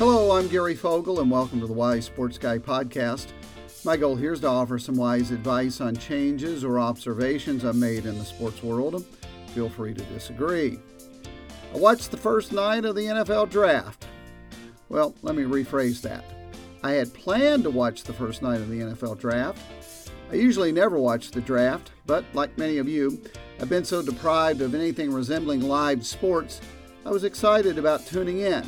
I'm Gary Fogle, and welcome to the Wise Sports Guy podcast. My goal here is to offer some wise advice on changes or observations I've made in the sports world. Feel free to disagree. I watched the first night of the NFL draft. Well, let me rephrase that. I had planned to watch the first night of the NFL draft. I usually never watch the draft, but like many of you, I've been so deprived of anything resembling live sports, I was excited about tuning in.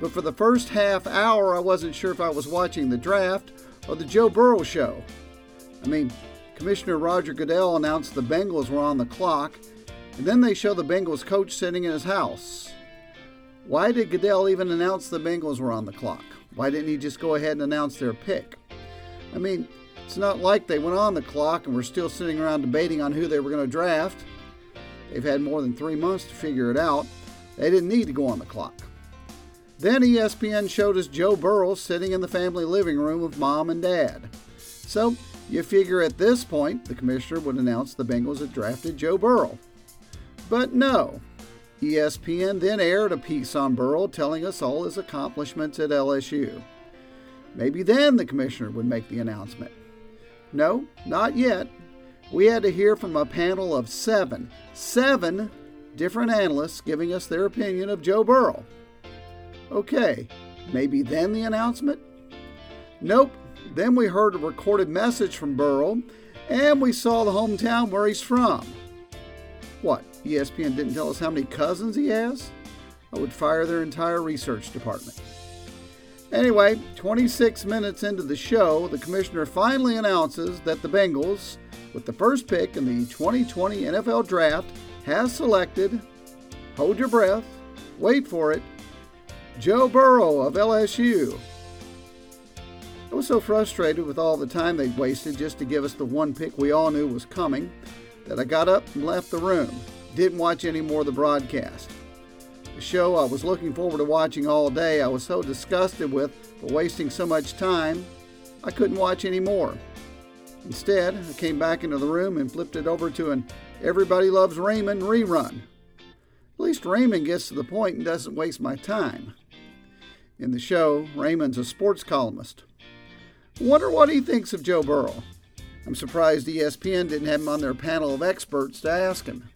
But for the first half hour, I wasn't sure if I was watching the draft or the Joe Burrow show. I mean, Commissioner Roger Goodell announced the Bengals were on the clock, and then they show the Bengals coach sitting in his house. Why did Goodell even announce the Bengals were on the clock? Why didn't he just go ahead and announce their pick? I mean, it's not like they went on the clock and were still sitting around debating on who they were going to draft. They've had more than three months to figure it out. They didn't need to go on the clock. Then ESPN showed us Joe Burrow sitting in the family living room with mom and dad. So you figure at this point the commissioner would announce the Bengals had drafted Joe Burrow. But no. ESPN then aired a piece on Burrow telling us all his accomplishments at LSU. Maybe then the commissioner would make the announcement. No, not yet. We had to hear from a panel of seven, seven different analysts giving us their opinion of Joe Burrow. Okay, maybe then the announcement? Nope. Then we heard a recorded message from Burrow, and we saw the hometown where he's from. What, ESPN didn't tell us how many cousins he has? I would fire their entire research department. Anyway, 26 minutes into the show, the commissioner finally announces that the Bengals, with the first pick in the 2020 NFL Draft, has selected, hold your breath, wait for it, Joe Burrow of LSU. I was so frustrated with all the time they'd wasted just to give us the one pick we all knew was coming that I got up and left the room. Didn't watch any more of the broadcast. The show I was looking forward to watching all day, I was so disgusted with for wasting so much time, I couldn't watch any more. Instead, I came back into the room and flipped it over to an Everybody Loves Raymond rerun. At least Raymond gets to the point and doesn't waste my time. In the show, Raymond's a sports columnist. Wonder what he thinks of Joe Burrow. I'm surprised ESPN didn't have him on their panel of experts to ask him.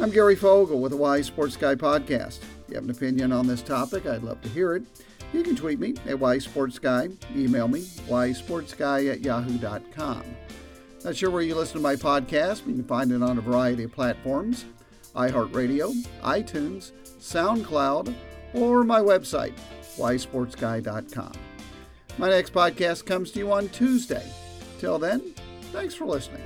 I'm Gary Fogle with the Wise Sports Guy podcast. If you have an opinion on this topic, I'd love to hear it. You can tweet me at Wise Sports Guy, email me, wisesportsguy at yahoo.com. Not sure where you listen to my podcast, but you can find it on a variety of platforms iHeartRadio, iTunes, SoundCloud, or my website, wisesportsguy.com. My next podcast comes to you on Tuesday. Till then, thanks for listening.